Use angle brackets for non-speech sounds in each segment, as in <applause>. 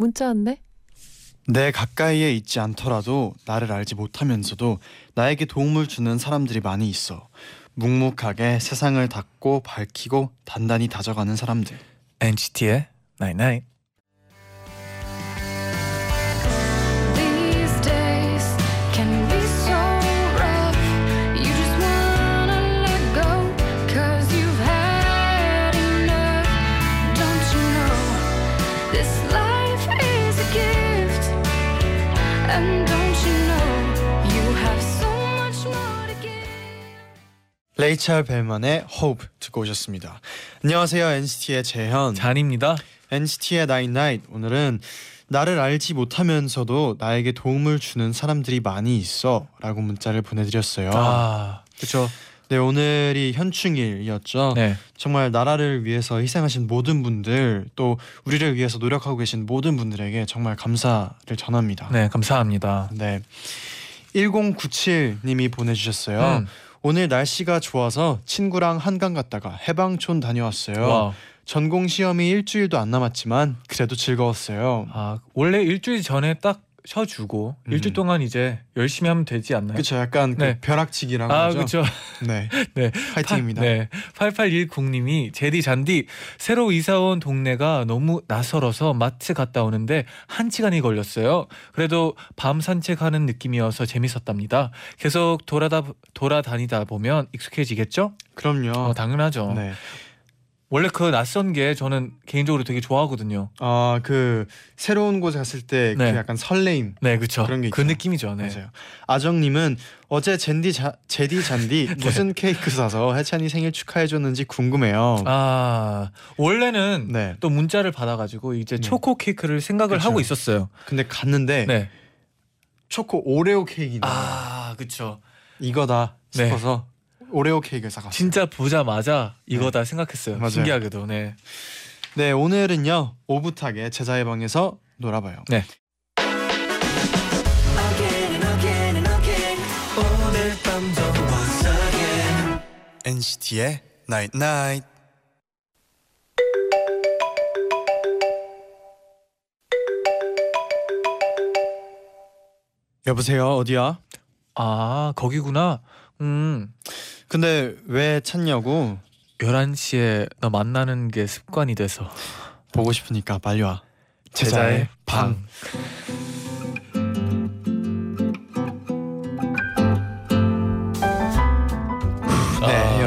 문자 왔네. 내 가까이에 있지 않더라도 나를 알지 못하면서도 나에게 도움을 주는 사람들이 많이 있어. 묵묵하게 세상을 닫고 밝히고 단단히 다져가는 사람들. NCT의 Night Night. These 레이첼 벨만의 Hope 듣고 오셨습니다. 안녕하세요 NCT의 재현. 잔입니다. NCT의 Night Night 오늘은 나를 알지 못하면서도 나에게 도움을 주는 사람들이 많이 있어라고 문자를 보내드렸어요. 아, 그렇죠. 네 오늘이 현충일이었죠. 네. 정말 나라를 위해서 희생하신 모든 분들 또 우리를 위해서 노력하고 계신 모든 분들에게 정말 감사를 전합니다. 네, 감사합니다. 네. 1097님이 보내주셨어요. 음. 오늘 날씨가 좋아서 친구랑 한강 갔다가 해방촌 다녀왔어요. 와. 전공 시험이 일주일도 안 남았지만 그래도 즐거웠어요. 아, 원래 일주일 전에 딱 쉬어주고 음. 일주일 동안 이제 열심히 하면 되지 않나요? 그렇죠. 약간 네. 그 벼락치기라고 아, 하죠. 그렇죠. 네. <laughs> 네. 파이팅입니다. 네. 8810님이 제디 잔디 새로 이사 온 동네가 너무 낯설어서 마트 갔다 오는데 한 시간이 걸렸어요. 그래도 밤 산책하는 느낌이어서 재밌었답니다. 계속 돌아다 돌아다니다 보면 익숙해지겠죠? 그럼요. 어, 당연하죠. 네. 원래 그 낯선 게 저는 개인적으로 되게 좋아하거든요. 아 그 새로운 곳에 갔을 때그 네. 약간 설레임 네, 그렇죠. 그런 게그 있죠. 느낌이죠. 네. 맞아요. 아정님은 어제 젠디 자, 제디 잔디 <laughs> 무슨 케이크 사서 해찬이 생일 축하해 줬는지 궁금해요. 아, 원래는 네. 또 문자를 받아가지고 이제 네. 초코 케이크를 생각을 그쵸. 하고 있었어요. 근데 갔는데 네. 초코 오레오 케이크다. 아, 그쵸. 이거다 네. 싶어서 오레오 케이크를 사갔어요. 진짜 보자마자 이거다 생각했어요. 맞아요. 신기하게도. 네. 네 오늘은요 오붓하게 제자의 방에서 놀아봐요. 네. NCT의 Night Night. 여보세요 어디야? 아, 거기구나. 음. 근데 왜 찾냐고 11시에 너 만나는 게 습관이 돼서 보고 싶으니까 빨리 와. 제자의 방. 네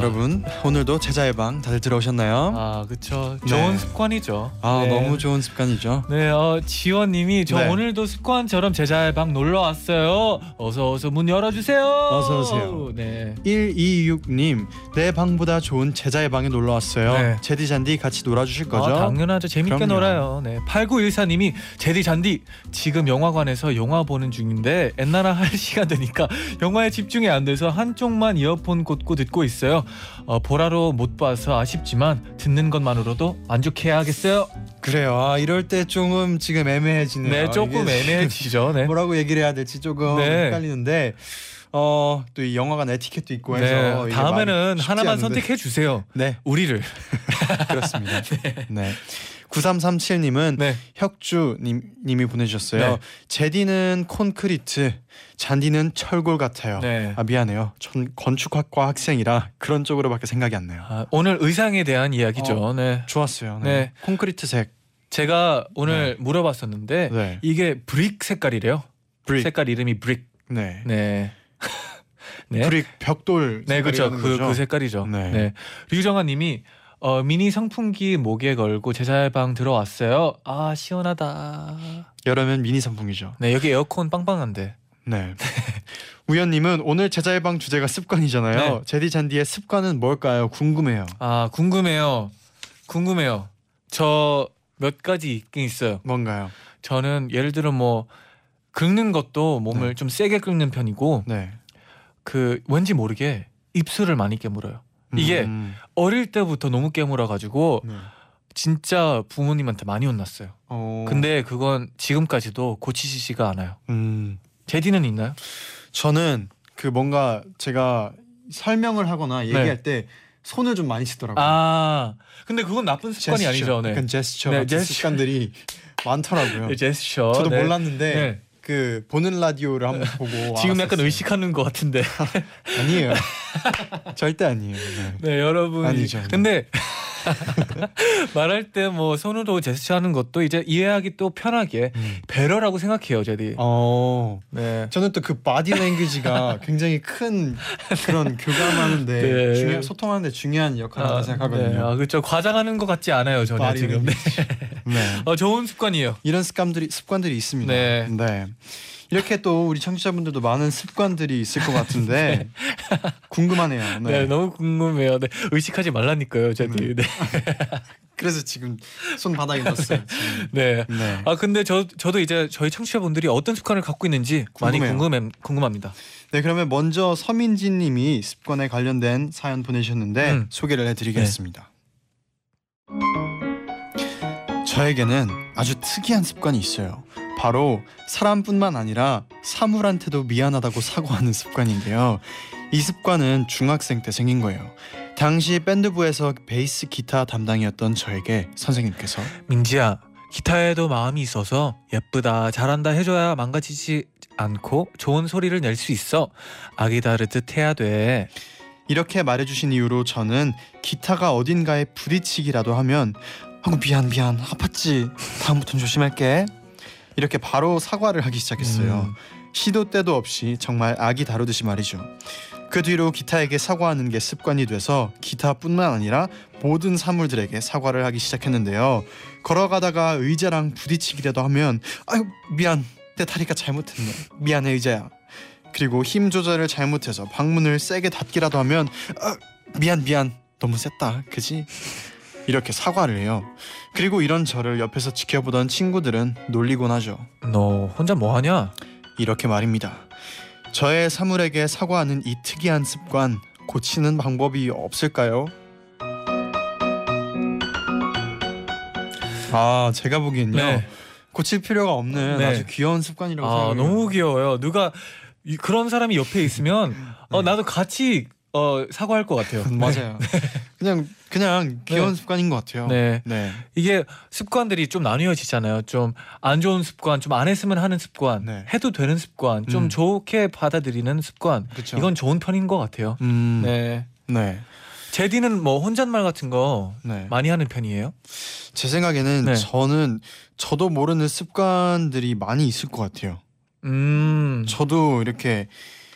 여러분 오늘도 제자의 방 다들 들어오셨나요? 아, 그쵸. 네. 좋은 습관이죠. 아 네. 너무 좋은 습관이죠. 네, 어, 지원님이 저 네. 오늘도 습관처럼 제자의 방 놀러 왔어요. 어서 어서 문 열어주세요. 어서 오세요. 네. 126님 내 방보다 좋은 제자의 방에 놀러 왔어요. 네. 제디 잔디 같이 놀아주실 거죠? 아, 당연하죠. 재밌게 그럼요. 놀아요. 네. 8914님이 제디 잔디 지금 영화관에서 영화 보는 중인데 엔나나 할 <laughs> 시간 되니까 영화에 집중이 안 돼서 한쪽만 이어폰 꽂고 듣고 있어요. 어, 보라로 못 봐서 아쉽지만 듣는 것만으로도 만족해야겠어요. 그래요. 아 이럴 때 조금 지금 애매해지네요. 네, 조금 이게 애매해지죠. 네. <laughs> 뭐라고 얘기를 해야 될지 조금 네. 헷갈리는데 어 또 이 영화관 에티켓도 있고 해서 네. 다음에는 하나만 않은데. 선택해 주세요. 네 우리를. <laughs> 그렇습니다. <laughs> 네. 9337님은 네. 혁주 님, 님이 보내주셨어요. 네. 제디는 콘크리트, 쟌디는 철골 같아요. 네. 아 미안해요. 전 건축학과 학생이라 그런 쪽으로밖에 생각이 안 나요. 아, 오늘 의상에 대한 이야기죠. 네. 좋았어요. 네. 네. 콘크리트색. 제가 오늘 물어봤었는데 네. 이게 brick 색깔이래요. brick. 색깔 이름이 brick. 네. 네. <laughs> 네. brick 벽돌. 네, 그렇죠. 그? 그 색깔이죠. 네. 네. 류정아 님이 어, 미니 선풍기 목에 걸고 재쟈의 방 들어왔어요. 아, 시원하다. 여름엔 미니 선풍이죠. 네, 여기 에어컨 빵빵한데. 네. <laughs> 우연님은 오늘 제자의 방 주제가 습관이잖아요. 네. 제디 잔디의 습관은 뭘까요? 궁금해요. 아, 궁금해요. 궁금해요. 저 몇 가지 있긴 있어요. 뭔가요? 저는 예를 들어 뭐 긁는 것도 몸을 네. 좀 세게 긁는 편이고 네. 그 왠지 모르게 입술을 많이 깨물어요. 이게 음. 어릴 때부터 너무 깨물어 가지고 네. 진짜 부모님한테 많이 혼났어요. 어. 근데 그건 지금까지도 고치시지가 않아요. 음. 제디는 있나요? 저는 그 뭔가 제가 설명을 하거나 얘기할 때 손을 좀 많이 쓰더라고요. 네. 아 근데 그건 나쁜 습관이 제스처, 아니죠. 네. 약간 제스처 네, 같은 제스처. 습관들이 많더라고요. <laughs> 네, 제스처. 저도 네. 몰랐는데 네. 그 보는 라디오를 한번 <laughs> 보고 지금 약간 알았었어요. 의식하는 것 같은데. <laughs> 아니에요. <laughs> 절대 아니에요. 네. 네 여러분. 아니죠. 근데 <laughs> 말할 때 뭐 손으로 제스처하는 것도 이제 이해하기 또 편하게 음. 배려라고 생각해요, 재디. 어. 네. 저는 또 그 바디 랭귀지가 <laughs> 굉장히 큰 그런 교감하는데 네. 중요 소통하는데 중요한 역할을 한다고 생각하거든요. 네. 아, 그렇죠. 과장하는 것 같지 않아요, 바디 지금. <laughs> 네. 네. 어, 좋은 습관이에요. 이런 습관들이 습관들이 있습니다. 네. 이렇게 또 우리 청취자분들도 많은 습관들이 있을 것 같은데 <laughs> 궁금하네요. 네. 네. 너무 궁금해요. 네. 의식하지 말라니까요, 제디. 음. 네. <laughs> 그래서 지금 손 바닥에 놨어요. 지금. 네. 네. 아 근데 저 저도 이제 저희 청취자분들이 어떤 습관을 갖고 있는지 많이 궁금해요. 궁금해 궁금합니다. 네, 그러면 먼저 서민진님이 습관에 관련된 사연 보내주셨는데 음. 소개를 해드리겠습니다. 저에게는 아주 특이한 습관이 있어요. 바로 사람뿐만 아니라 사물한테도 미안하다고 사과하는 습관인데요. 이 습관은 중학생 때 생긴 거예요. 당시 밴드부에서 베이스 기타 담당이었던 저에게 선생님께서 민지야 기타에도 마음이 있어서 예쁘다 잘한다 해줘야 망가지지 않고 좋은 소리를 낼 수 있어 아기 다르듯 해야 돼. 이렇게 말해주신 이후로 저는 기타가 어딘가에 부딪히기라도 하면 아구 미안 미안 아팠지 다음부터는 조심할게 이렇게 바로 사과를 하기 시작했어요. 음. 시도 때도 없이 정말 아기 다루듯이 말이죠. 그 뒤로 기타에게 사과하는 게 습관이 돼서 기타뿐만 아니라 모든 사물들에게 사과를 하기 시작했는데요. 걸어가다가 의자랑 부딪히기라도 하면 아유 미안. 내 다리가 잘못했네. 미안해 의자야. 그리고 힘 조절을 잘못해서 방문을 세게 닫기라도 하면 아, 미안 미안. 너무 셌다. 그지 이렇게 사과를 해요 그리고 이런 저를 옆에서 지켜보던 친구들은 놀리곤 하죠 너 혼자 뭐 하냐? 이렇게 말입니다 저의 사물에게 사과하는 이 특이한 습관 고치는 방법이 없을까요? 아 제가 보기엔요 네. 고칠 필요가 없는 네. 아주 귀여운 습관이라고 아 생각해요 너무 귀여워요. 누가 이- 그런 사람이 옆에 있으면 어 네. 나도 같이 어 사과할 것 같아요. <laughs> 맞아요 그냥 그냥 귀여운 네. 습관인 것 같아요 네. 네. 이게 습관들이 좀 나뉘어지잖아요. 좀 안 좋은 습관, 좀 안 했으면 하는 습관, 네. 해도 되는 습관, 좀 음. 좋게 받아들이는 습관. 그렇죠. 이건 좋은 편인 것 같아요. 음, 네. 네. 제디는 뭐 혼잣말 같은 거 네. 많이 하는 편이에요? 제 생각에는 네. 저는 저도 모르는 습관들이 많이 있을 것 같아요. 음. 저도 이렇게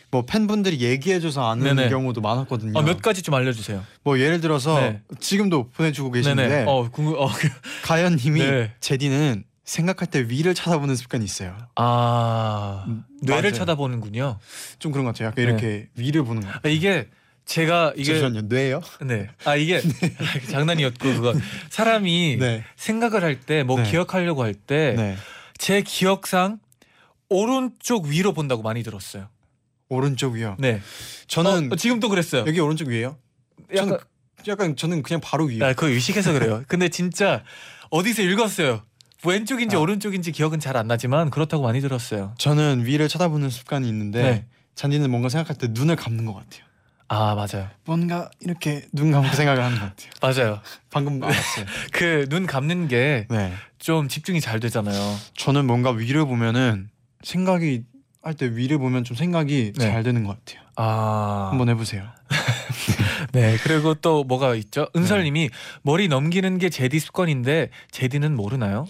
뭐 팬분들이 얘기해줘서 아는 네네. 경우도 많았거든요. 어, 몇 가지 좀 알려주세요. 뭐 예를 들어서 네. 지금도 보내주고 네네. 어, 궁금. 어, 그- <laughs> 가연님이 네. 제디는 생각할 때 위를 쳐다보는 습관이 있어요. 아 음, 뇌를 맞아요. 쳐다보는군요. 좀 그런 것 같아요. 약간 네. 이렇게 위를 보는 거. 아, 이게 제가 이게 잠시만요. 뇌요? <laughs> 네. 아 이게 장난이었고 그거 사람이 네. 생각을 할 때뭐 네. 기억하려고 할 때제 네. 기억상 오른쪽 위로 본다고 많이 들었어요. 오른쪽 위요. 네. 저는 어, 지금 또 그랬어요. 여기 오른쪽 위에요. 약간 저는 약간 저는 그냥 바로 위에. 아, 그거 의식해서 그래요. 근데 진짜 어디서 읽었어요. 왼쪽인지 아. 오른쪽인지 기억은 잘 안 나지만 그렇다고 많이 들었어요. 저는 위를 쳐다보는 습관이 있는데 네. 잔디는 뭔가 생각할 때 눈을 감는 것 같아요. 아 맞아요. 뭔가 이렇게 눈 감고 생각을 하는 것 같아요. 맞아요. 방금 알았어요. <laughs> 그 눈 감는 게좀 네. 집중이 잘 되잖아요. 저는 뭔가 위를 보면은 생각이 할 때 위를 보면 좀 생각이 네. 잘 되는 것 같아요. 아. 한번 해보세요. <laughs> 네. 그리고 또 뭐가 있죠? 은설님이 머리 넘기는 게 제디 습관인데 제디는 모르나요?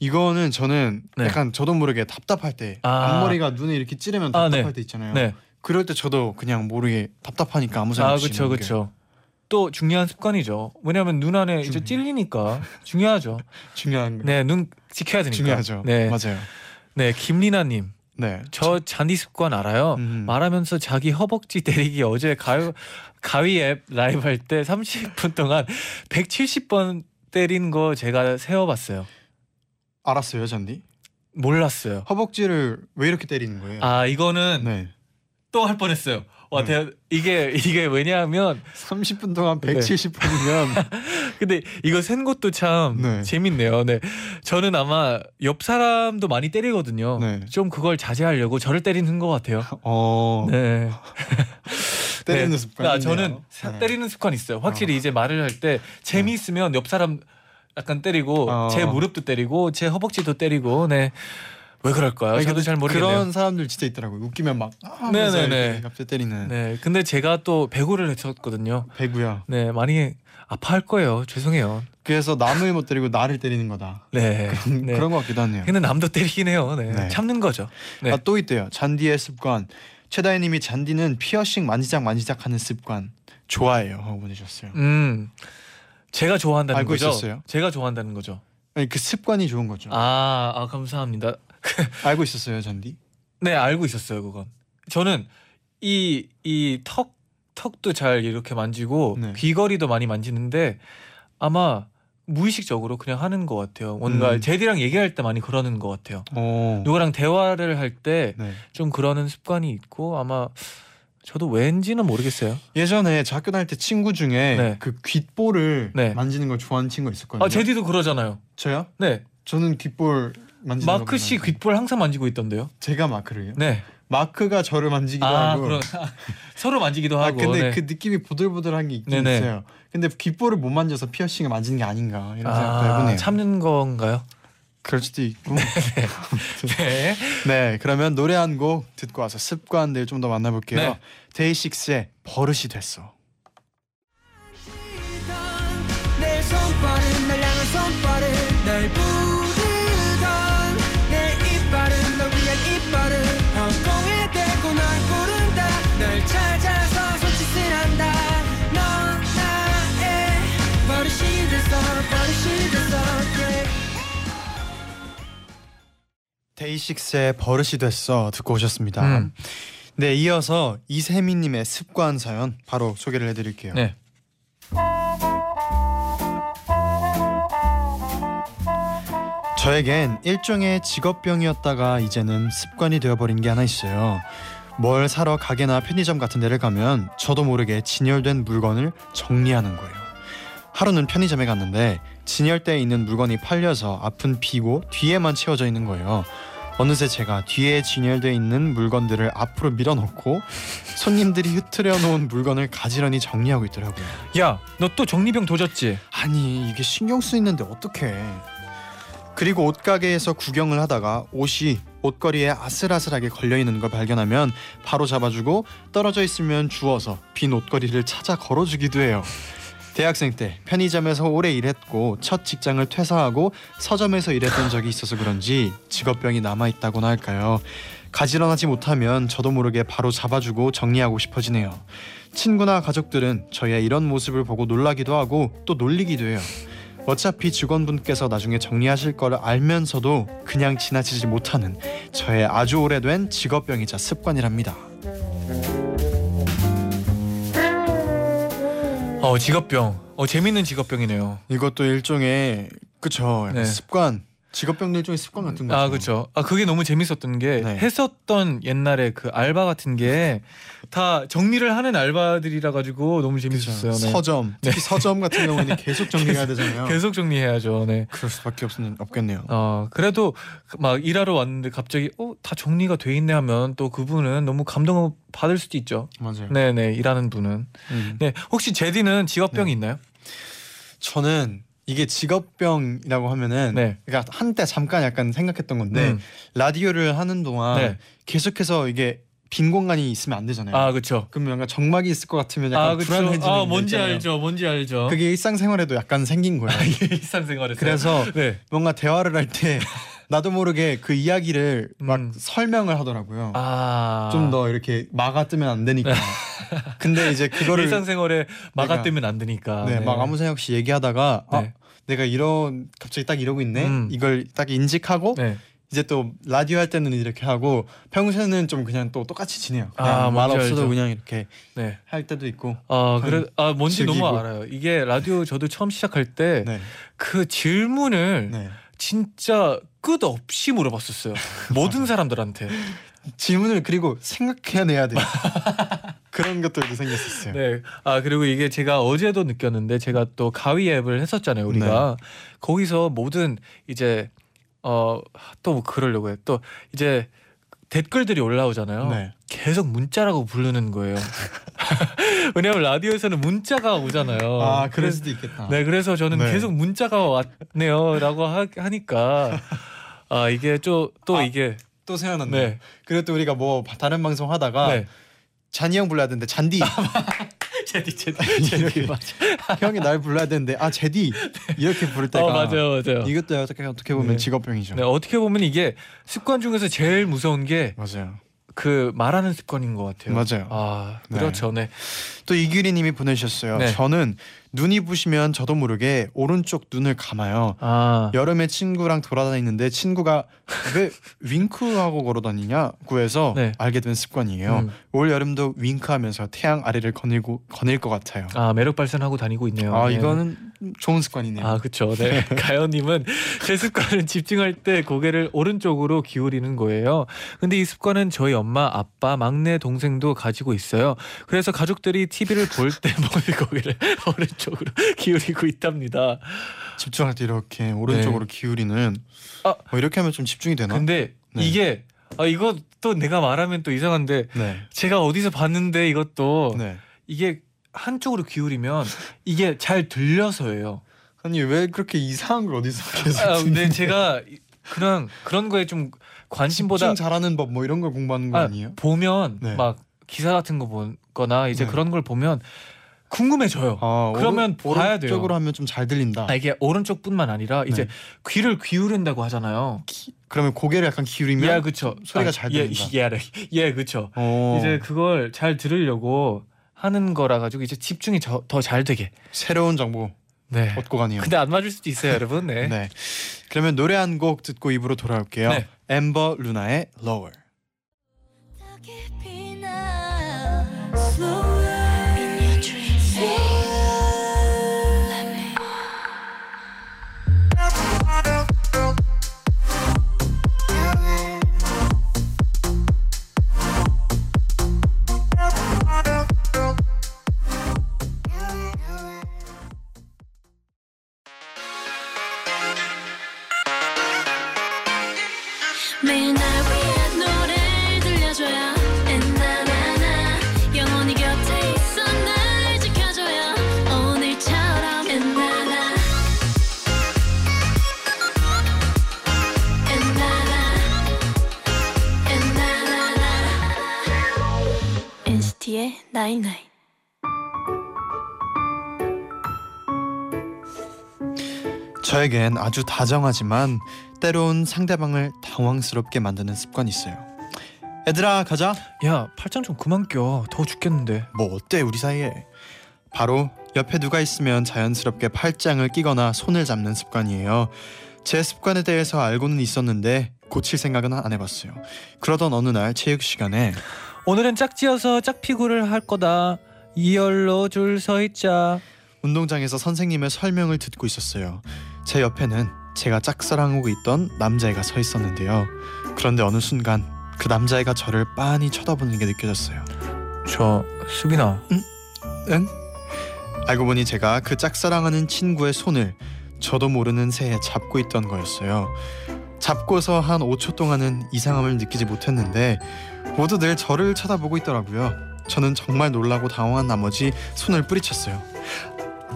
이거는 저는 네. 약간 저도 모르게 답답할 때 아. 앞머리가 눈에 이렇게 찌르면 아, 답답할 네. 때 있잖아요. 네. 그럴 때 저도 그냥 모르게 답답하니까 아무 생각 아 없이 그렇죠, 넘겨요. 그렇죠. 또 중요한 습관이죠. 왜냐하면 눈 안에 이제 중요해요. 찔리니까 중요하죠. <laughs> 중요한 거. 네, 눈 지켜야 되니까. 중요하죠. 네, 맞아요. 네, 김리나님, 네. 저 잔디 습관 알아요. 음. 말하면서 자기 허벅지 때리기 어제 가위 가위 앱 라이브 할 때 30분 동안 170번 때린 거 제가 세어봤어요. 알았어요, 잔디? 몰랐어요. 허벅지를 왜 이렇게 때리는 거예요? 아 이거는 네. 또 할 뻔했어요. 와 네. 대, 이게 이게 왜냐하면 30분 동안 네. 170분이면 <laughs> 근데 이거 센 것도 참 네. 재밌네요. 네. 저는 아마 옆 사람도 많이 때리거든요. 네. 좀 그걸 자제하려고 저를 때리는 것 같아요. 어 네. <laughs> 때리는 네. 습관이 아, 저는 사- 때리는 습관이 있어요. 확실히 이제 말을 할 때 재미있으면 옆 사람 약간 때리고 어. 제 무릎도 때리고 제 허벅지도 때리고 네. 왜 그럴까요? 저도 잘 모르겠네요. 그런 사람들 진짜 있더라고요. 웃기면 막 아, 네네네. 갑자기 때리는 네. 근데 제가 또 배구를 했었거든요. 배구야. 네. 많이 아파할 거예요. 죄송해요. 그래서 남을 못 때리고 나를 때리는 거다. 네. 네. 그런 것 같기도 하네요. 근데 남도 때리긴 해요. 네. 네. 참는 거죠. 네. 아, 또 있대요. 잔디의 습관. 최다혜님이 잔디는 피어싱 만지작 만지작 하는 습관 좋아해요 하고 보내셨어요. 음. 제가 좋아한다는 알고 거죠. 있었어요? 제가 좋아한다는 거죠. 아니 그 습관이 좋은 거죠. 아, 아 감사합니다. <laughs> 알고 있었어요 잔디? 네, 알고 있었어요, 그건. 저는 이 이 턱 턱도 잘 이렇게 만지고 네. 귀걸이도 많이 만지는데 아마 무의식적으로 그냥 하는 것 같아요. 뭔가 음. 제디랑 얘기할 때 많이 그러는 것 같아요. 어. 누구랑 대화를 할 때 좀 네. 그러는 습관이 있고 아마 저도 왠지는 모르겠어요. 예전에 저 학교 다닐 때 친구 중에 네. 그 귓볼을 네. 만지는 걸 좋아하는 친구가 있었거든요. 아, 제디도 그러잖아요. 저요? 네, 저는 귓볼 만지는 마크 씨 귓볼 항상 만지고 있던데요. 제가 마크를요? 네. 마크가 저를 만지기도 아, 하고 그럼 <laughs> 서로 만지기도 아 하고. 근데 네. 그 느낌이 보들보들한 게 있긴 네네. 있어요. 근데 귓볼을 못 만져서 피어싱을 만지는 게 아닌가 이런 생각도 아, 해보네요. 참는 건가요? 그럴 수도 있고. <laughs> 네. 네, 그러면 노래 한 곡 듣고 와서 습관들 좀 더 만나볼게요. 네. 데이식스의 버릇이 됐어. 데이식스의 버릇이 됐어 듣고 오셨습니다. 음. 네, 이어서 이세미님의 습관 사연 바로 소개를 해드릴게요. 네. 저에겐 일종의 직업병이었다가 이제는 습관이 되어버린 게 하나 있어요. 뭘 사러 가게나 편의점 같은 데를 가면 저도 모르게 진열된 물건을 정리하는 거예요. 하루는 편의점에 갔는데 진열대에 있는 물건이 팔려서 앞은 비고 뒤에만 채워져 있는 거예요. 어느새 제가 뒤에 진열되어 있는 물건들을 앞으로 밀어넣고 손님들이 흐트려 놓은 물건을 가지런히 정리하고 있더라고요. 야, 너 또 정리병 도졌지? 아니 이게 신경 쓰이는데 어떡해 그리고 옷가게에서 구경을 하다가 옷이 옷걸이에 아슬아슬하게 걸려 있는 걸 발견하면 바로 잡아주고 떨어져 있으면 주워서 빈 옷걸이를 찾아 걸어주기도 해요 대학생 때 편의점에서 오래 일했고 첫 직장을 퇴사하고 서점에서 일했던 적이 있어서 그런지 직업병이 남아 있다고나 할까요 가지런하지 못하면 저도 모르게 바로 잡아주고 정리하고 싶어지네요 친구나 가족들은 저의 이런 모습을 보고 놀라기도 하고 또 놀리기도 해요. 어차피 직원분께서 나중에 정리하실 걸 알면서도 그냥 지나치지 못하는 저의 아주 오래된 직업병이자 습관이랍니다. 어, 직업병. 어, 재밌는 직업병이네요. 이것도 일종의 그쵸 약간 네. 습관 직업병도 일종의 습관 같은 거죠. 아, 그렇죠. 아, 그게 너무 재밌었던 게 네. 했었던 옛날에 그 알바 같은 게 다 정리를 하는 알바들이라 가지고 너무. 재밌었어요. 네. 서점 특히 서점 같은 경우는 계속 정리해야 되잖아요. 계속 정리해야죠. 네. 그럴 수밖에 없, 없겠네요. 어, 그래도 막 일하러 왔는데 갑자기 어, 다 정리가 돼 있네 하면 또 그분은 너무 감동을 받을 수도 있죠. 맞아요. 네, 네. 일하는 분은. 음. 네. 혹시 제디는 직업병이 네. 있나요? 저는 이게 직업병이라고 하면은 네. 그러니까 한때 잠깐 약간 생각했던 건데 음. 라디오를 하는 동안 네. 계속해서 이게 빈 공간이 있으면 안 되잖아요. 아, 그렇죠. 그러면 약간 정막이 있을 것 같으면 약간 아, 그렇죠. 불안해지는 아, 게 뭔지 있잖아요. 알죠. 뭔지 알죠. 그게 일상생활에도 약간 생긴 거예요. 일상생활에서. 그래서 네. 뭔가 대화를 할 때 나도 모르게 그 이야기를 막 음. 설명을 하더라고요. 아. 좀 더 이렇게 막아 뜨면 안 되니까. 근데 이제 그거를 <laughs> 일상생활에 막아 뜨면 안 되니까. 네, 막 아무 생각 없이 얘기하다가 아, 네. 내가 이런 갑자기 딱 이러고 있네. 음. 이걸 딱 인식하고 네. 이제 또 라디오 할 때는 이렇게 하고 평소에는 좀 그냥 또 똑같이 지내요. 그냥 아, 말 없어도. 그냥 이렇게 네. 할 때도 있고. 아, 그래 아, 뭔지 즐기고. 너무 알아요. 이게 라디오 저도 처음 시작할 때그 네. 질문을 네. 진짜 끝 없이 물어봤었어요. <laughs> 모든 사람들한테. 질문을 그리고 생각해내야 돼. <laughs> 그런 것들도 생겼었어요. 네. 아 그리고 이게 제가 어제도 느꼈는데 제가 또 가위 앱을 했었잖아요. 우리가 거기서 모든 이제 어또 그러려고 해. 또 이제 댓글들이 올라오잖아요. 네. 계속 문자라고 부르는 거예요. <laughs> 왜냐면 라디오에서는 문자가 오잖아요. 아, 그럴 수도 있겠다. 네, 그래서 저는 네. 계속 문자가 왔네요라고 하, 하니까 아 이게 좀또 아, 이게 또 생각났네. 네. 그리고 또 우리가 뭐 다른 방송 하다가 네. 잔이 형 불러야 되는데 잔디 <laughs> 제디 제디 제디 맞아. 형이 날 불러야 되는데 아 제디 이렇게 부를 때가 어 맞아요 맞아요. 이것도 어떻게 어떻게 보면 네. 직업병이죠. 네, 어떻게 보면 이게 습관 중에서 제일 무서운 게그 맞아요. 말하는 습관인 것 같아요. 맞아요. 아 네. 그렇죠. 네. 또 이규리님이 보내주셨어요. 네. 저는 눈이 부시면 저도 모르게 오른쪽 눈을 감아요. 아 여름에 친구랑 돌아다니는데 친구가 왜 윙크하고 걸어다니냐고 해서 네. 알게 된 습관이에요. 음. 올 여름도 윙크하면서 태양 아래를 거닐고 거닐 것 같아요. 아 매력 발산하고 다니고 있네요. 아 네. 이거는 좋은 습관이네요. 아 그렇죠. 네. <laughs> 가연님은 제 습관은 집중할 때 고개를 오른쪽으로 기울이는 거예요. 근데 이 습관은 저희 엄마, 아빠, 막내 동생도 가지고 있어요. 그래서 가족들이 TV를 볼 때 <laughs> 머리 고개를 <laughs> 오른쪽으로 기울이고 있답니다. 집중할 때 이렇게 오른쪽으로 기울이는 아. 뭐 이렇게 하면 좀 집중이 되나? 근데 네. 이게 아 이거 또 내가 말하면 또 이상한데 네. 제가 어디서 봤는데 이것도 네. 이게 한쪽으로 기울이면 이게 잘 들려서예요. 아니 왜 그렇게 이상한 걸 어디서 계속 아, 근데? 제가 그냥 그런 거에 좀 관심보다 잘하는 법 뭐 이런 걸 공부하는 거 아, 아니에요? 보면 네. 막 기사 같은 거 보거나 이제 네. 그런 걸 보면 궁금해져요. 아, 그러면 오른, 봐야 돼요. 오른쪽으로 하면 좀 잘 들린다. 아, 이게 오른쪽뿐만 아니라 이제 네. 귀를 기울인다고 하잖아요. 그러면 고개를 약간 기울이면 예, 그쵸. 소리가 아, 잘 예, 들린다. 예, 예, 예. 어, 이제 그걸 잘 들으려고 하는 거라 가지고 이제 집중이 더 잘 되게. 새로운 정보 네. 얻고 가네요. 근데 안 맞을 수도 있어요, 여러분. 네. <laughs> 네. 그러면 노래 한 곡 듣고 입으로 돌아올게요. 네. 엠버 루나의 Lower. night night 저에겐 아주 다정하지만 때론 상대방을 당황스럽게 만드는 습관이 있어요. 얘들아 가자. 야, 팔짱 좀 그만 껴. 더워 죽겠는데. 뭐 어때 우리 사이에? 바로 옆에 누가 있으면 자연스럽게 팔짱을 끼거나 손을 잡는 습관이에요. 제 습관에 대해서 알고는 있었는데 고칠 생각은 안 해봤어요. 그러던 어느 날 체육 시간에 오늘은 짝지어서 짝피구를 할 거다. 이열로 줄 서 있자. 운동장에서 선생님의 설명을 듣고 있었어요. 제 옆에는 제가 짝사랑하고 있던 남자애가 서 있었는데요. 그런데 어느 순간 그 남자애가 저를 빤히 쳐다보는 게 느껴졌어요. 저 수빈아. 응? 알고 보니 제가 그 짝사랑하는 친구의 손을 저도 모르는 새에 잡고 있던 거였어요. 잡고서 한 5초 동안은 이상함을 느끼지 못했는데 모두들 저를 쳐다보고 있더라고요. 저는 정말 놀라고 당황한 나머지 손을 뿌리쳤어요.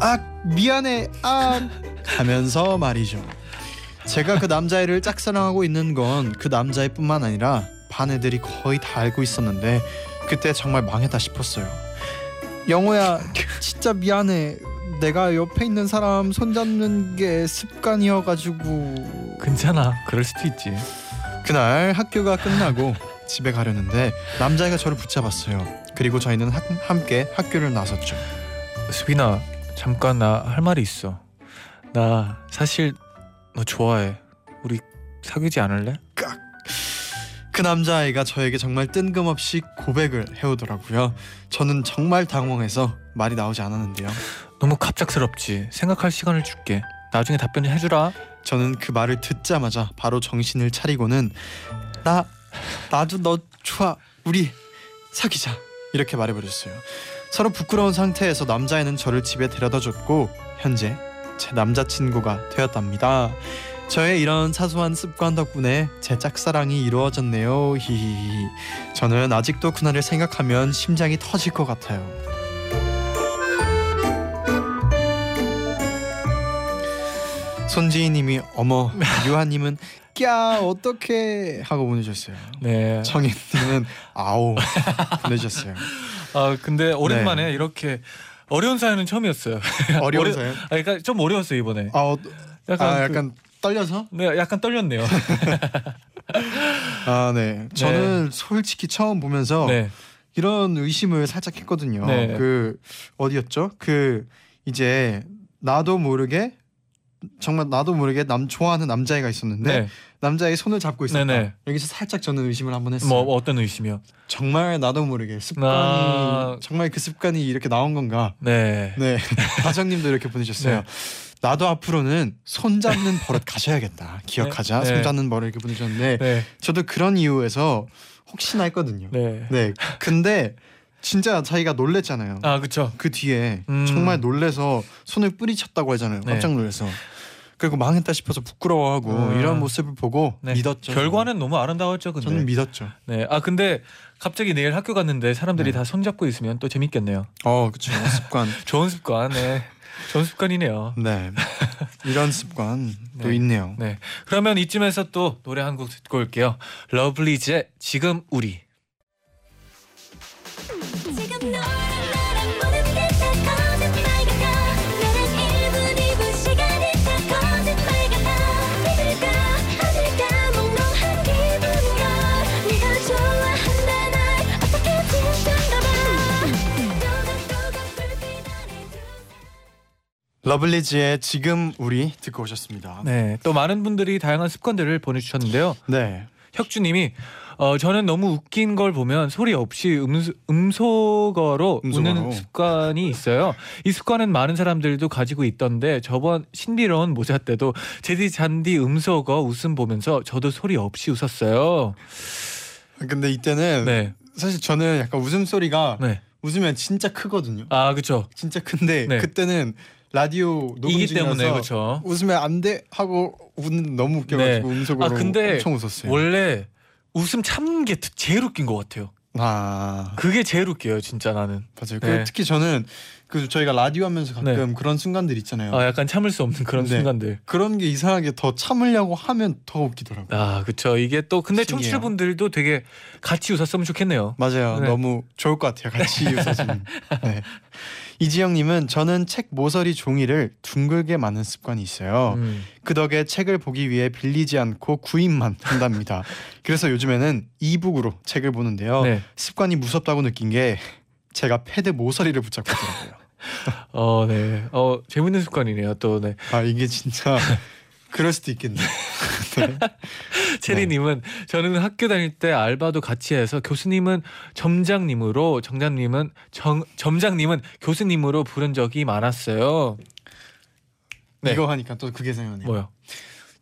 아 미안해 아 하면서 말이죠. 제가 그 남자애를 짝사랑하고 있는 건 그 남자애뿐만 아니라 반 애들이 거의 다 알고 있었는데 그때 정말 망했다 싶었어요. 영호야 진짜 미안해. 내가 옆에 있는 사람 손잡는 게 습관이어가지고 괜찮아. 그럴 수도 있지. 그날 학교가 끝나고 집에 가려는데 남자애가 저를 붙잡았어요. 그리고 저희는 하- 함께 학교를 나섰죠. 수빈아, 잠깐 나 할 말이 있어. 나 사실 너 좋아해. 우리 사귀지 않을래? 그 남자아이가 저에게 정말 뜬금없이 고백을 해오더라고요. 저는 정말 당황해서 말이 나오지 않았는데요. 너무 갑작스럽지. 생각할 시간을 줄게. 나중에 답변을 해주라. 저는 그 말을 듣자마자 바로 정신을 차리고는 나 나도 너 좋아 우리 사귀자 이렇게 말해버렸어요. 서로 부끄러운 상태에서 남자애는 저를 집에 데려다줬고 현재 제 남자친구가 되었답니다. 저의 이런 사소한 습관 덕분에 제 짝사랑이 이루어졌네요. 히히히. 저는 아직도 그날을 생각하면 심장이 터질 것 같아요. 손지희님이 어머 유하님은 꺄 어떡해 하고 보내셨어요. 네. 정혜님은 아오 보내셨어요. <laughs> 아 근데 오랜만에 이렇게 어려운 사연은 처음이었어요. <laughs> 어려운 어려- 사연? 아, 그러니까 좀 어려웠어요 이번에. 아, 어, 약간, 아 그- 약간 떨려서? 네, 약간 떨렸네요. <laughs> 아 네. 저는 솔직히 처음 보면서 네. 이런 의심을 살짝 했거든요. 네. 그 어디였죠? 그 이제 나도 모르게 정말 나도 모르게 남 좋아하는 남자애가 있었는데 네. 남자의 손을 잡고 있었다. 네네. 여기서 살짝 저는 의심을 한번 했어요. 뭐 어떤 의심이요? 정말 나도 모르게 습관이 아. 정말 그 습관이 이렇게 나온 건가? 네. 네. <laughs> 다정님도 이렇게 보내셨어요. 네. 나도 앞으로는 손 잡는 버릇 가셔야겠다. 기억하자. 네. 손 잡는 버릇 이렇게 보내셨는데 네. 저도 그런 이유에서 혹시나 했거든요. 네. 네. 근데 진짜 자기가 놀랬잖아요. 아 그렇죠. 그 뒤에 음. 정말 놀래서 손을 뿌리쳤다고 하잖아요. 네. 깜짝 놀라서. 그리고 망했다 싶어서 부끄러워하고 음. 이런 모습을 보고 네. 믿었죠. 결과는 너무 아름다웠죠. 근데. 저는 믿었죠. 네. 아 근데 갑자기 내일 학교 갔는데 사람들이 네. 다 손잡고 있으면 또 재밌겠네요. 어, 그렇죠. <laughs> 습관. 좋은 습관. 네. 좋은 습관이네요. 네. 이런 습관 <laughs> 또 네. 있네요. 네. 그러면 이쯤에서 또 노래 한 곡 듣고 올게요. 러블리즈의 지금 우리. 지금 너 러블리즈의 지금 우리 듣고 오셨습니다. 네. 또 많은 분들이 다양한 습관들을 보내주셨는데요. 네. 혁주님이 어 저는 너무 웃긴 걸 보면 소리 없이 음소, 음소거로 음소거로. 습관이 있어요. 이 습관은 많은 사람들도 가지고 있던데 저번 신비로운 모자 때도 제디 잔디 음소거 웃음 보면서 저도 소리 없이 웃었어요. 근데 이때는 네, 사실 저는 약간 웃음 소리가 네. 웃으면 진짜 크거든요. 아 그렇죠. 진짜 큰데 네. 그때는 라디오 녹음 이기 중이라서 때문에 그렇죠. 웃으면 안 돼 하고 웃는 너무 웃겨가지고 음속으로 아, 근데 엄청 웃었어요. 원래 웃음 참는 게 제일 웃긴 것 같아요. 아 그게 제일 웃겨요, 진짜 나는. 맞아요. 네. 그 특히 저는 그 저희가 라디오 하면서 가끔 그런 순간들 있잖아요. 아 약간 참을 수 없는 그런 네. 순간들. 그런 게 이상하게 더 참으려고 하면 더 웃기더라고요. 아 그렇죠. 이게 또 근데 신기해요. 청취자분들도 되게 같이 웃었으면 좋겠네요. 맞아요. 네. 너무 좋을 것 같아요. 같이 웃어주는. 네. 이지영님은 저는 책 모서리 종이를 둥글게 마는 습관이 있어요. 음. 그 덕에 책을 보기 위해 빌리지 않고 구입만 한답니다. 그래서 요즘에는 이북으로 책을 보는데요. 네. 습관이 무섭다고 느낀 게 제가 패드 모서리를 붙잡고 있더라고요. <laughs> 어, 네. 어, 재밌는 습관이네요. 또 네. 아 이게 진짜 <laughs> 그럴 수도 있겠네요. <laughs> 체리님은 저는 학교 다닐 때 알바도 같이 해서 교수님은 점장님으로 정장님은 정, 점장님은 교수님으로 부른 적이 많았어요. 네. 이거 하니까 또 그게 생각나요. 뭐요?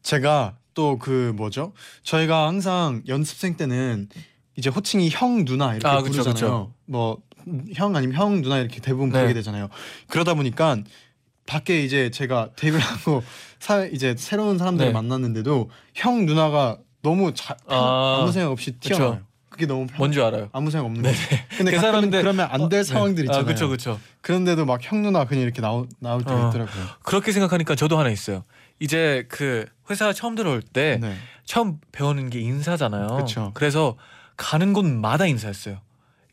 제가 또 그 뭐죠? 저희가 항상 연습생 때는 이제 호칭이 형 누나 이렇게 아, 그쵸, 부르잖아요. 뭐 형 아니면 형 누나 이렇게 대부분 네. 부르게 되잖아요. 그러다 보니까 밖에 이제 제가 데뷔를 하고 사 이제 새로운 사람들을 네. 만났는데도 형 누나가 너무 자, 아, 아무 생각 없이 그쵸. 튀어나와요. 그게 너무 편, 뭔지 알아요. 아무 생각 없는 네. 거죠. 근데 그 사람들- 그러면 안될 상황들 있잖아요. 아, 그렇죠, 그렇죠. 그런데도 막 형 누나 그냥 이렇게 나오, 나올 때가 어. 있더라고요. 그렇게 생각하니까 저도 하나 있어요. 이제 그 회사 처음 들어올 때 네. 처음 배우는 게 인사잖아요. 그쵸. 래서 가는 곳마다 인사했어요.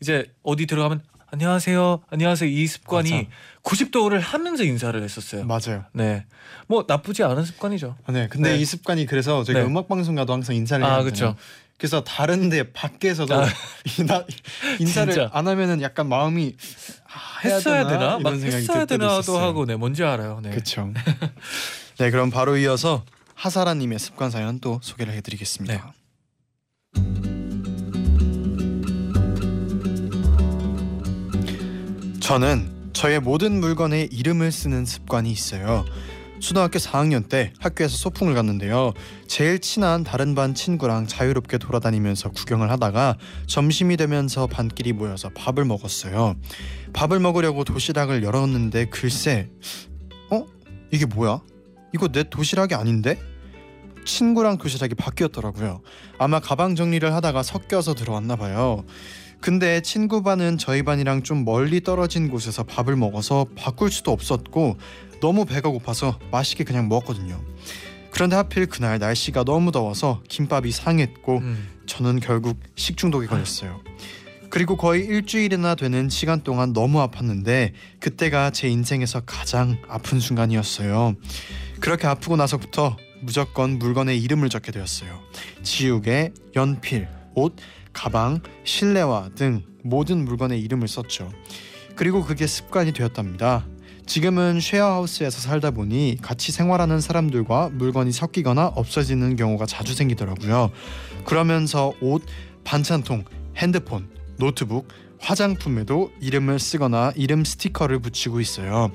이제 어디 들어가면 안녕하세요, 안녕하세요 이 습관이 맞아. 90도를 하면서 인사를 했었어요. 맞아요. 네, 뭐 나쁘지 않은 습관이죠. 아, 네, 근데 네. 이 습관이 그래서 저희가 네. 음악 방송 가도 항상 인사를 아. 되잖아요. 그래서 다른데 밖에서도 아. <laughs> 인사를 진짜. 안 하면은 약간 마음이 아, 했어야 되나? 막 생각이 했어야 되나도. 하고 네, 뭔지 알아요. 네. 그렇죠. 네, 그럼 바로 이어서 하사라님의 습관 사연 또 소개를 해드리겠습니다. 저는 저의 모든 물건에 이름을 쓰는 습관이 있어요. 초등학교 4학년 때 학교에서 소풍을 갔는데요. 제일 친한 다른 반 친구랑 자유롭게 돌아다니면서 구경을 하다가 점심이 되면서 반끼리 모여서 밥을 먹었어요. 밥을 먹으려고 도시락을 열었는데 글쎄, 어? 이게 뭐야? 이거 내 도시락이 아닌데? 친구랑 도시락이 바뀌었더라고요. 아마 가방 정리를 하다가 섞여서 들어왔나 봐요. 근데 친구 반은 저희 반이랑 좀 멀리 떨어진 곳에서 밥을 먹어서 바꿀 수도 없었고 너무 배가 고파서 맛있게 그냥 먹었거든요. 그런데 하필 그날 날씨가 너무 더워서 김밥이 상했고 음. 저는 결국 식중독에 걸렸어요. 그리고 거의 일주일이나 되는 시간 동안 너무 아팠는데 그때가 제 인생에서 가장 아픈 순간이었어요. 그렇게 아프고 나서부터 무조건 물건에 이름을 적게 되었어요. 지우개, 연필, 옷, 가방, 실내화 등 모든 물건에 이름을 썼죠. 그리고 그게 습관이 되었답니다. 지금은 쉐어하우스에서 살다 보니 같이 생활하는 사람들과 물건이 섞이거나 없어지는 경우가 자주 생기더라고요. 그러면서 옷, 반찬통, 핸드폰, 노트북, 화장품에도 이름을 쓰거나 이름 스티커를 붙이고 있어요.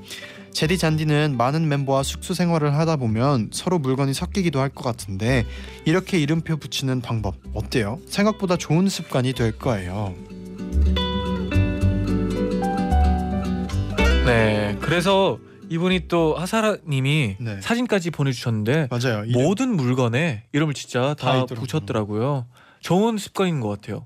제디 잔디는 많은 멤버와 숙소 생활을 하다 보면 서로 물건이 섞이기도 할 것 같은데 이렇게 이름표 붙이는 방법 어때요? 생각보다 좋은 습관이 될 거예요. 네. 그래서 이분이 또 하사라님이 네. 사진까지 보내주셨는데 맞아요. 모든 물건에 이름을 진짜 다 다. 붙였더라고요. 좋은 습관인 것 같아요.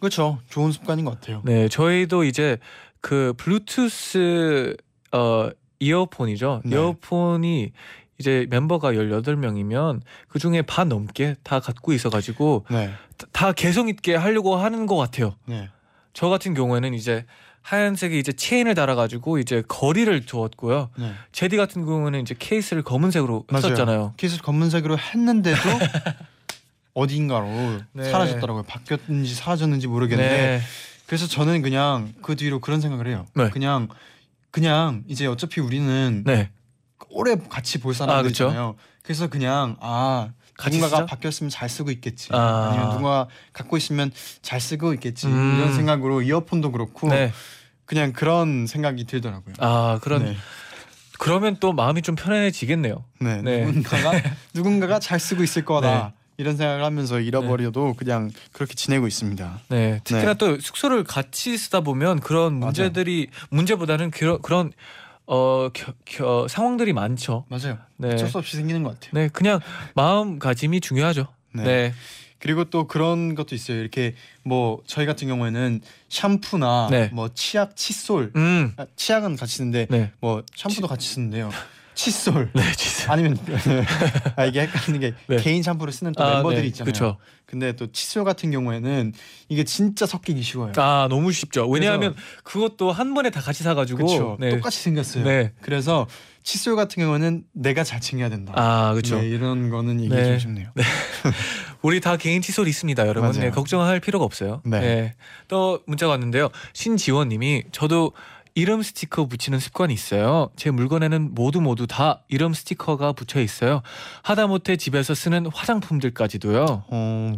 그렇죠. 좋은 습관인 것 같아요. 네, 저희도 이제 그 블루투스 어 이어폰이죠. 네. 이어폰이 이제 멤버가 18명이면 그 중에 반 넘게 다 갖고 있어가지고 네. 다- 다 개성 있게 하려고 하는 것 같아요. 네. 저 같은 경우에는 이제 하얀색에 이제 체인을 달아가지고 이제 거리를 두었고요. 네. 제디 같은 경우는 이제 케이스를 검은색으로 맞아요. 했었잖아요. 케이스 검은색으로 했는데도 <laughs> 어딘가로 네. 사라졌더라고요. 바뀌었는지 사라졌는지 모르겠는데 네, 그래서 저는 그냥 그 뒤로 그런 생각을 해요. 네. 그냥 그냥 이제 어차피 우리는 네, 오래 같이 볼 아, 그쵸. 사람들이잖아요. 그래서 그냥 아 같이 누군가가 쓰자? 바뀌었으면 잘 쓰고 있겠지. 아. 아. 니면 누가 갖고 있으면 잘 쓰고 있겠지. 음. 이런 생각으로 이어폰도 그렇고 네. 그냥 그런 생각이 들더라고요. 아 그런 네. 그러면 또 마음이 좀 편안해지겠네요. 네. 네. 누군가가 <laughs> 누군가가 잘 쓰고 있을 거다. 네. 이런 생각을 하면서 잃어버려도 그냥 그렇게 지내고 있습니다. 네, 특히나 네. 또 숙소를 같이 쓰다 보면 그런. 문제들이 문제보다는 그런 그런 어 겨, 겨, 상황들이 많죠. 맞아요. 네, 어쩔 수 없이 생기는 것 같아요. 네, 그냥 마음가짐이 중요하죠. 네. 네, 그리고 또 그런 것도 있어요. 이렇게 뭐 저희 같은 경우에는 샴푸나 네. 뭐 치약, 칫솔, 음, 아, 치약은 같이 쓰는데 네, 뭐 샴푸도 같이 쓰는데요. 칫솔 네, 진짜. 아니면 아 이게 헷갈리는 게 네. 개인 샴푸를 쓰는 또 아, 멤버들이 네, 있잖아요. 그쵸. 근데 또 칫솔 같은 경우에는 이게 진짜 섞이기 쉬워요. 아 너무 쉽죠. 왜냐하면 그것도 한 번에 다 같이 사가지고. 네. 똑같이 생겼어요. 네. 그래서 칫솔 같은 경우는 내가 잘 챙겨야 된다. 아 그렇죠. 네, 이런 거는 얘기해 네. 주고 싶네요. <laughs> 우리 다 개인 칫솔 있습니다, 여러분. 맞아요. 네, 걱정할 필요가 없어요. 네. 네. 또 문자가 왔는데요. 신지원님이 저도 이름 스티커 붙이는 습관이 있어요. 제 물건에는 모두 모두 다 이름 스티커가 붙여 있어요. 하다못해 집에서 쓰는 화장품들까지도요. 어.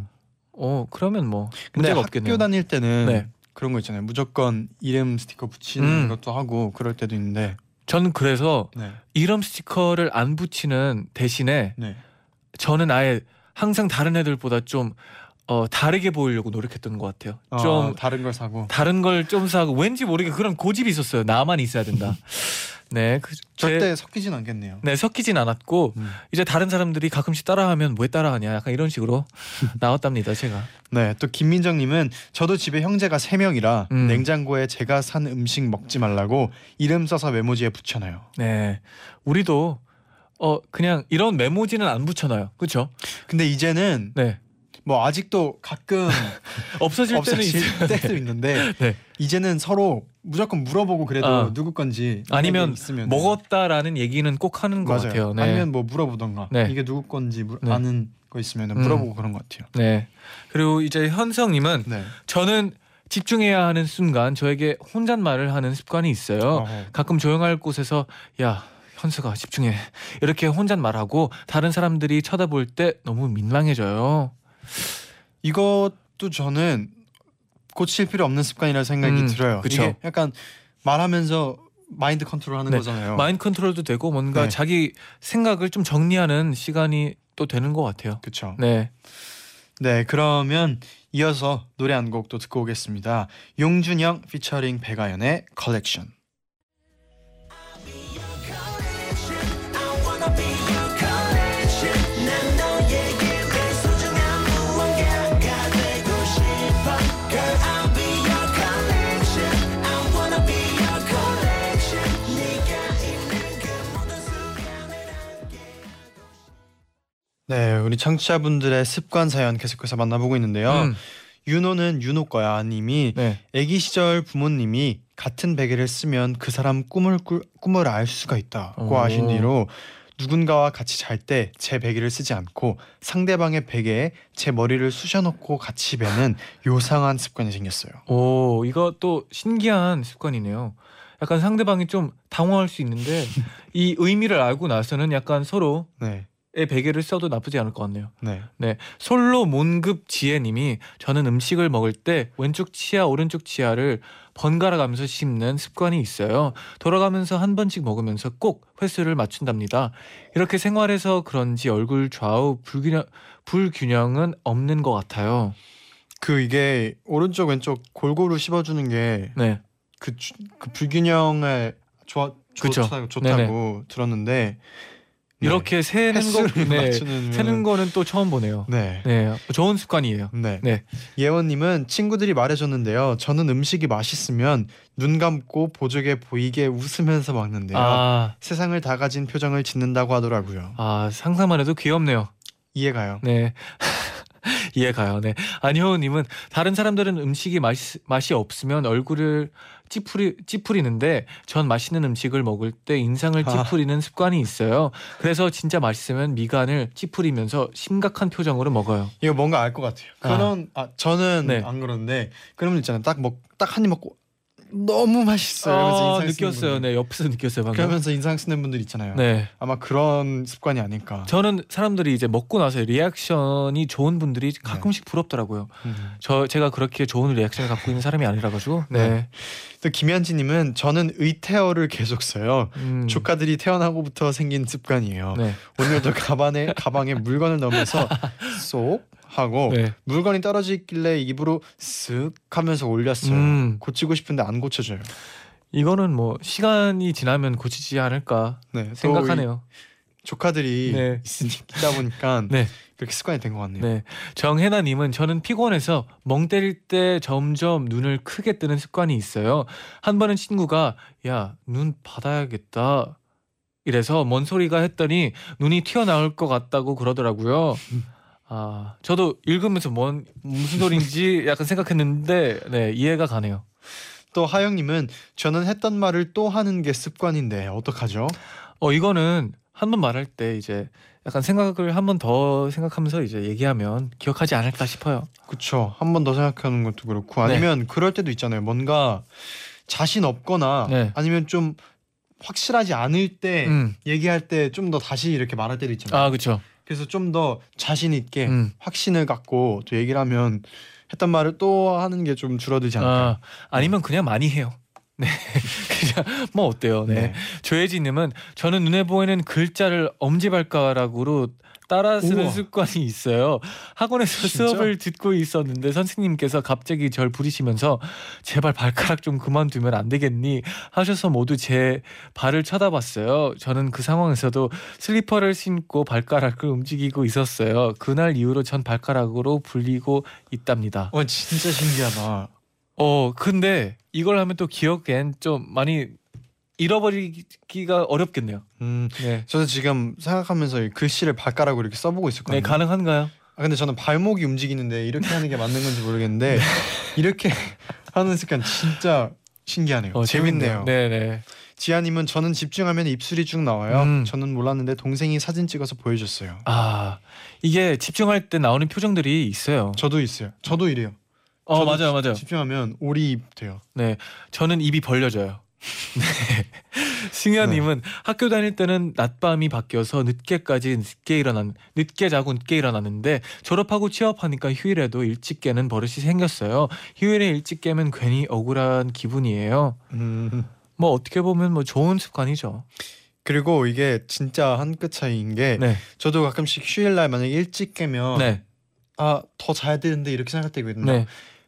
어 그러면 뭐 근데 문제가 학교 없겠네요. 다닐 때는 네. 그런 거 있잖아요. 무조건 이름 스티커 붙이는 음. 것도 하고 그럴 때도 있는데. 저는 그래서 네. 이름 스티커를 안 붙이는 대신에 네. 저는 아예 항상 다른 애들보다 좀 어, 다르게 보이려고 노력했던 것 같아요. 좀 어, 다른 걸 사고. 다른 걸 좀 사고 왠지 모르게 그런 고집이 있었어요. 나만 있어야 된다. <laughs> 네, 그, 절대 섞이진 않겠네요. 네 섞이진 않았고 음. 이제 다른 사람들이 가끔씩 따라하면 왜 따라하냐 약간 이런 식으로 <laughs> 나왔답니다. 제가. 네, 또 김민정님은 저도 집에 형제가 세 명이라 음. 냉장고에 제가 산 음식 먹지 말라고 이름 써서 메모지에 붙여놔요. 네, 우리도 어 그냥 이런 메모지는 안 붙여놔요. 그렇죠? 근데 이제는 네, 뭐 아직도 가끔 <laughs> 없어질 때는 없어질 있어요. 때도 있는데 네. 이제는 서로 무조건 물어보고 그래도 아. 누구 건지 아니면 먹었다라는 얘기는 꼭 하는 것 맞아요. 같아요. 네. 아니면 뭐 물어보던가 네. 이게 누구 건지 물- 네. 아는 거 있으면 음. 물어보고 그런 것 같아요. 네. 그리고 이제 현성님은 네. 저는 집중해야 하는 순간 저에게 혼잣말을 하는 습관이 있어요. 어허. 가끔 조용할 곳에서 야 현수가 집중해 이렇게 혼잣말하고 다른 사람들이 쳐다볼 때 너무 민망해져요. 이것도 저는 고칠 필요 없는 습관이라 생각이 음, 들어요. 그쵸. 이게 약간 말하면서 마인드 컨트롤하는 네. 거잖아요. 마인드 컨트롤도 되고 뭔가 네. 자기 생각을 좀 정리하는 시간이 또 되는 것 같아요. 그렇죠. 네. 네, 그러면 이어서 노래 한 곡 또 듣고 오겠습니다. 용준형 피처링 백아연의 컬렉션. 네, 우리 청취자분들의 습관 사연 계속해서 만나보고 있는데요. 음, 윤호는 윤호 거야 님이 네. 아기 시절 부모님이 같은 베개를 쓰면 그 사람 꿈을 꿀, 꿈을 알 수가 있다고 오. 하신 뒤로 누군가와 같이 잘 때 제 베개를 쓰지 않고 상대방의 베개에 제 머리를 쑤셔넣고 같이 베는 요상한 습관이 생겼어요. 오, 이거 또 신기한 습관이네요. 약간 상대방이 좀 당황할 수 있는데 <laughs> 이 의미를 알고 나서는 약간 서로 의 네, 베개를 써도 나쁘지 않을 것 같네요. 네. 네, 솔로 몬급 지혜님이 저는 음식을 먹을 때 왼쪽 치아 오른쪽 치아를 번갈아 가면서 씹는 습관이 있어요. 돌아가면서 한 번씩 먹으면서 꼭 횟수를 맞춘답니다. 이렇게 생활해서 그런지 얼굴 좌우 불균형 불균형은 없는 것 같아요. 그 이게 오른쪽 왼쪽 골고루 씹어주는 게 네, 그, 주- 그 불균형을 좋아 그쵸. 좋다고, 좋다고 들었는데 네. 이렇게 세는 거, 네, 세는 거는 또 처음 보네요. 네. 네, 좋은 습관이에요. 네. 네. 예원 님은 친구들이 말해 줬는데요. 저는 음식이 맛있으면 눈 감고 보조개 보이게 웃으면서 먹는데요. 아, 세상을 다 가진 표정을 짓는다고 하더라고요. 아 상상만 해도 귀엽네요. 이해가요. 네. 이해가요. 네. 안효우님은 다른 사람들은 음식이 맛이, 맛이 없으면 얼굴을 찌푸리 찌푸리는데 전 맛있는 음식을 먹을 때 인상을 아. 찌푸리는 습관이 있어요. 그래서 진짜 맛있으면 미간을 찌푸리면서 심각한 표정으로 먹어요. 이거 뭔가 알 것 같아요. 아. 그런 아 저는 네. 안 그런데 그러면 있잖아요. 딱 먹 딱 한 입 먹고 너무 맛있어요. 아, 느꼈어요. 분들. 네, 옆에서 느꼈어요 방금. 그러면서 인상 쓰는 분들 있잖아요. 네. 아마 그런 습관이 아닐까. 저는 사람들이 이제 먹고 나서 리액션이 좋은 분들이 가끔씩 부럽더라고요. 음. 저 제가 그렇게 좋은 리액션을 갖고 있는 사람이 아니라 가지고. 네. 또 김현지님은 저는 의태어를 계속 써요. 음. 조카들이 태어나고부터 생긴 습관이에요. 네. 오늘도 <laughs> 가방에 가방에 물건을 넣으면서 쏙 하고 네. 물건이 떨어지길래 입으로 쓱 하면서 올렸어요. 음. 고치고 싶은데 안 고쳐져요. 이거는 뭐 시간이 지나면 고치지 않을까 네, 또 생각하네요. 이 조카들이 네. 있으니까 보니까 <laughs> 네. 그렇게 습관이 된 것 같네요. 네. 정혜나님은 저는 피곤해서 멍 때릴 때 점점 눈을 크게 뜨는 습관이 있어요. 한 번은 친구가 야 눈 받아야겠다. 이래서 뭔 소리가 했더니 눈이 튀어나올 것 같다고 그러더라고요. <laughs> 아 저도 읽으면서 뭔 무슨 소리인지 <laughs> 약간 생각했는데 네 이해가 가네요. 또 하영님은 저는 했던 말을 또 하는 게 습관인데 어떡하죠? 어 이거는 한 번 말할 때 이제 약간 생각을 한 번 더 생각하면서 이제 얘기하면 기억하지 않을까 싶어요. 그쵸. 한 번 더 생각하는 것도 그렇고 네. 아니면 그럴 때도 있잖아요. 뭔가 자신 없거나 네. 아니면 좀 확실하지 않을 때 음. 얘기할 때 좀 더 다시 이렇게 말할 때도 있잖아요. 아 그렇죠. 그래서 좀 더 자신 있게 음. 확신을 갖고 또 얘기를 하면 했던 말을 또 하는 게 좀 줄어들지 않을까. 아, 아니면 그냥 많이 해요. <laughs> 네. 그냥 뭐 어때요? 네. 네. 조혜진님은 저는 눈에 보이는 글자를 엄지발가락으로 따라 쓰는 우와. 습관이 있어요. 학원에서 진짜? 수업을 듣고 있었는데 선생님께서 갑자기 절 부리시면서 제발 발가락 좀 그만두면 안 되겠니 하셔서 모두 제 발을 쳐다봤어요. 저는 그 상황에서도 슬리퍼를 신고 발가락을 움직이고 있었어요. 그날 이후로 전 발가락으로 불리고 있답니다. 어 진짜 신기하다. 어 근데 이걸 하면 또 기억엔 좀 많이 잃어버리기가 어렵겠네요. 음, 네. 저도 지금 생각하면서 이 글씨를 발가락으로 이렇게 써보고 있었거든요. 네 가능한가요? 아, 근데 저는 발목이 움직이는데 이렇게 하는 게 맞는 건지 모르겠는데 <laughs> 네. 이렇게 하는 습관 진짜 신기하네요. 어, 재밌네요. 네네. 지아님은 저는 집중하면 입술이 쭉 나와요. 음. 저는 몰랐는데 동생이 사진 찍어서 보여줬어요. 아 이게 집중할 때 나오는 표정들이 있어요. 저도 있어요. 저도 이래요. 어 저도 맞아요 맞아요. 집중하면 오리 입 돼요. 네 저는 입이 벌려져요. 네. 승현님은 학교 다닐 때는 낮밤이 바뀌어서 늦게까지 늦게 일어난 늦게 자고 늦게 일어났는데 졸업하고 취업하니까 휴일에도 일찍 깨는 버릇이 생겼어요. 휴일에 일찍 깨면 괜히 억울한 기분이에요. 음, 뭐 어떻게 보면 뭐 좋은 습관이죠. 그리고 이게 진짜 한 끗 차이인 게 네. 저도 가끔씩 휴일날 만약에 일찍 깨면 네. 아더 자야 되는데 이렇게 생각할 때가 있거든요.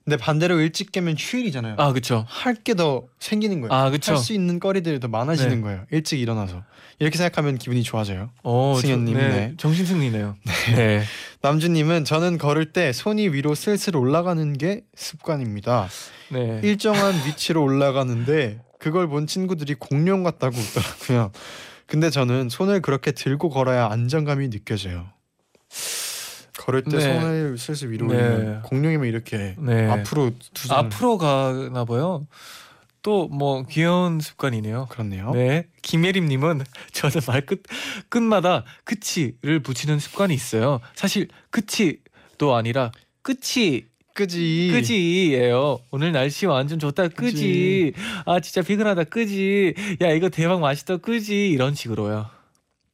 네. 근데 반대로 일찍 깨면 휴일이잖아요. 아, 그렇죠. 할 게 더 생기는 거예요. 아, 그쵸. 할수 있는 거리들이 더 많아지는 네. 거예요. 일찍 일어나서 이렇게 생각하면 기분이 좋아져요. 어, 승현님, 저- 네. 네. 정신승리네요. <laughs> 네. 남주님은 저는 걸을 때 손이 위로 슬슬 올라가는 게 습관입니다. 네. 일정한 <laughs> 위치로 올라가는데 그걸 본 친구들이 공룡 같다고 웃더라고요. 근데 저는 손을 그렇게 들고 걸어야 안정감이 느껴져요. 걸을 때 네. 손을 슬슬 위로 네. 올리면 공룡이면 이렇게 네. 앞으로 두 손을 앞으로 가나 봐요. 또 뭐 귀여운 습관이네요. 그렇네요. 네, 김예림님은 <laughs> 저는 말끝 끝마다 그치를 붙이는 습관이 있어요. 사실 그치도 아니라 끝이 그지. 끄지예요. 오늘 날씨 완전 좋다. 끄지. 아 진짜 비근하다. 끄지. 야 이거 대박 맛있다. 끄지. 이런 식으로요.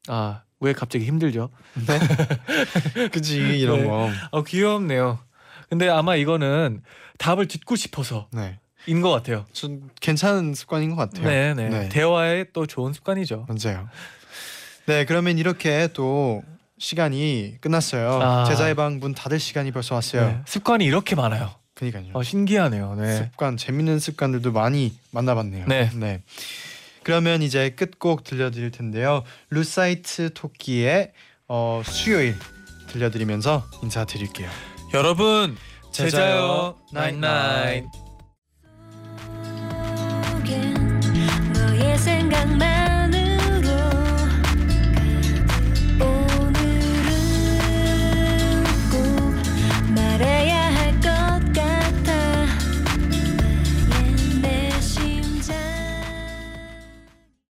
아 왜 갑자기 힘들죠? 네. <laughs> 그지 이런 네. 거. 어 귀엽네요. 근데 아마 이거는 답을 듣고 싶어서인 네. 것 같아요. 전 괜찮은 습관인 것 같아요. 네, 네. 네. 대화에 또 좋은 습관이죠. 맞아요. 네, 그러면 이렇게 또 시간이 끝났어요. 아. 제자의 방문 닫을 시간이 벌써 왔어요. 네. 습관이 이렇게 많아요. 그러니까요. 어, 신기하네요. 네. 습관 재밌는 습관들도 많이 만나봤네요. 네. 그러면 이제 끝곡 들려드릴 텐데요. 루사이트 토끼의 어, 수요일 들려드리면서 인사드릴게요. 여러분 제자요 나인나인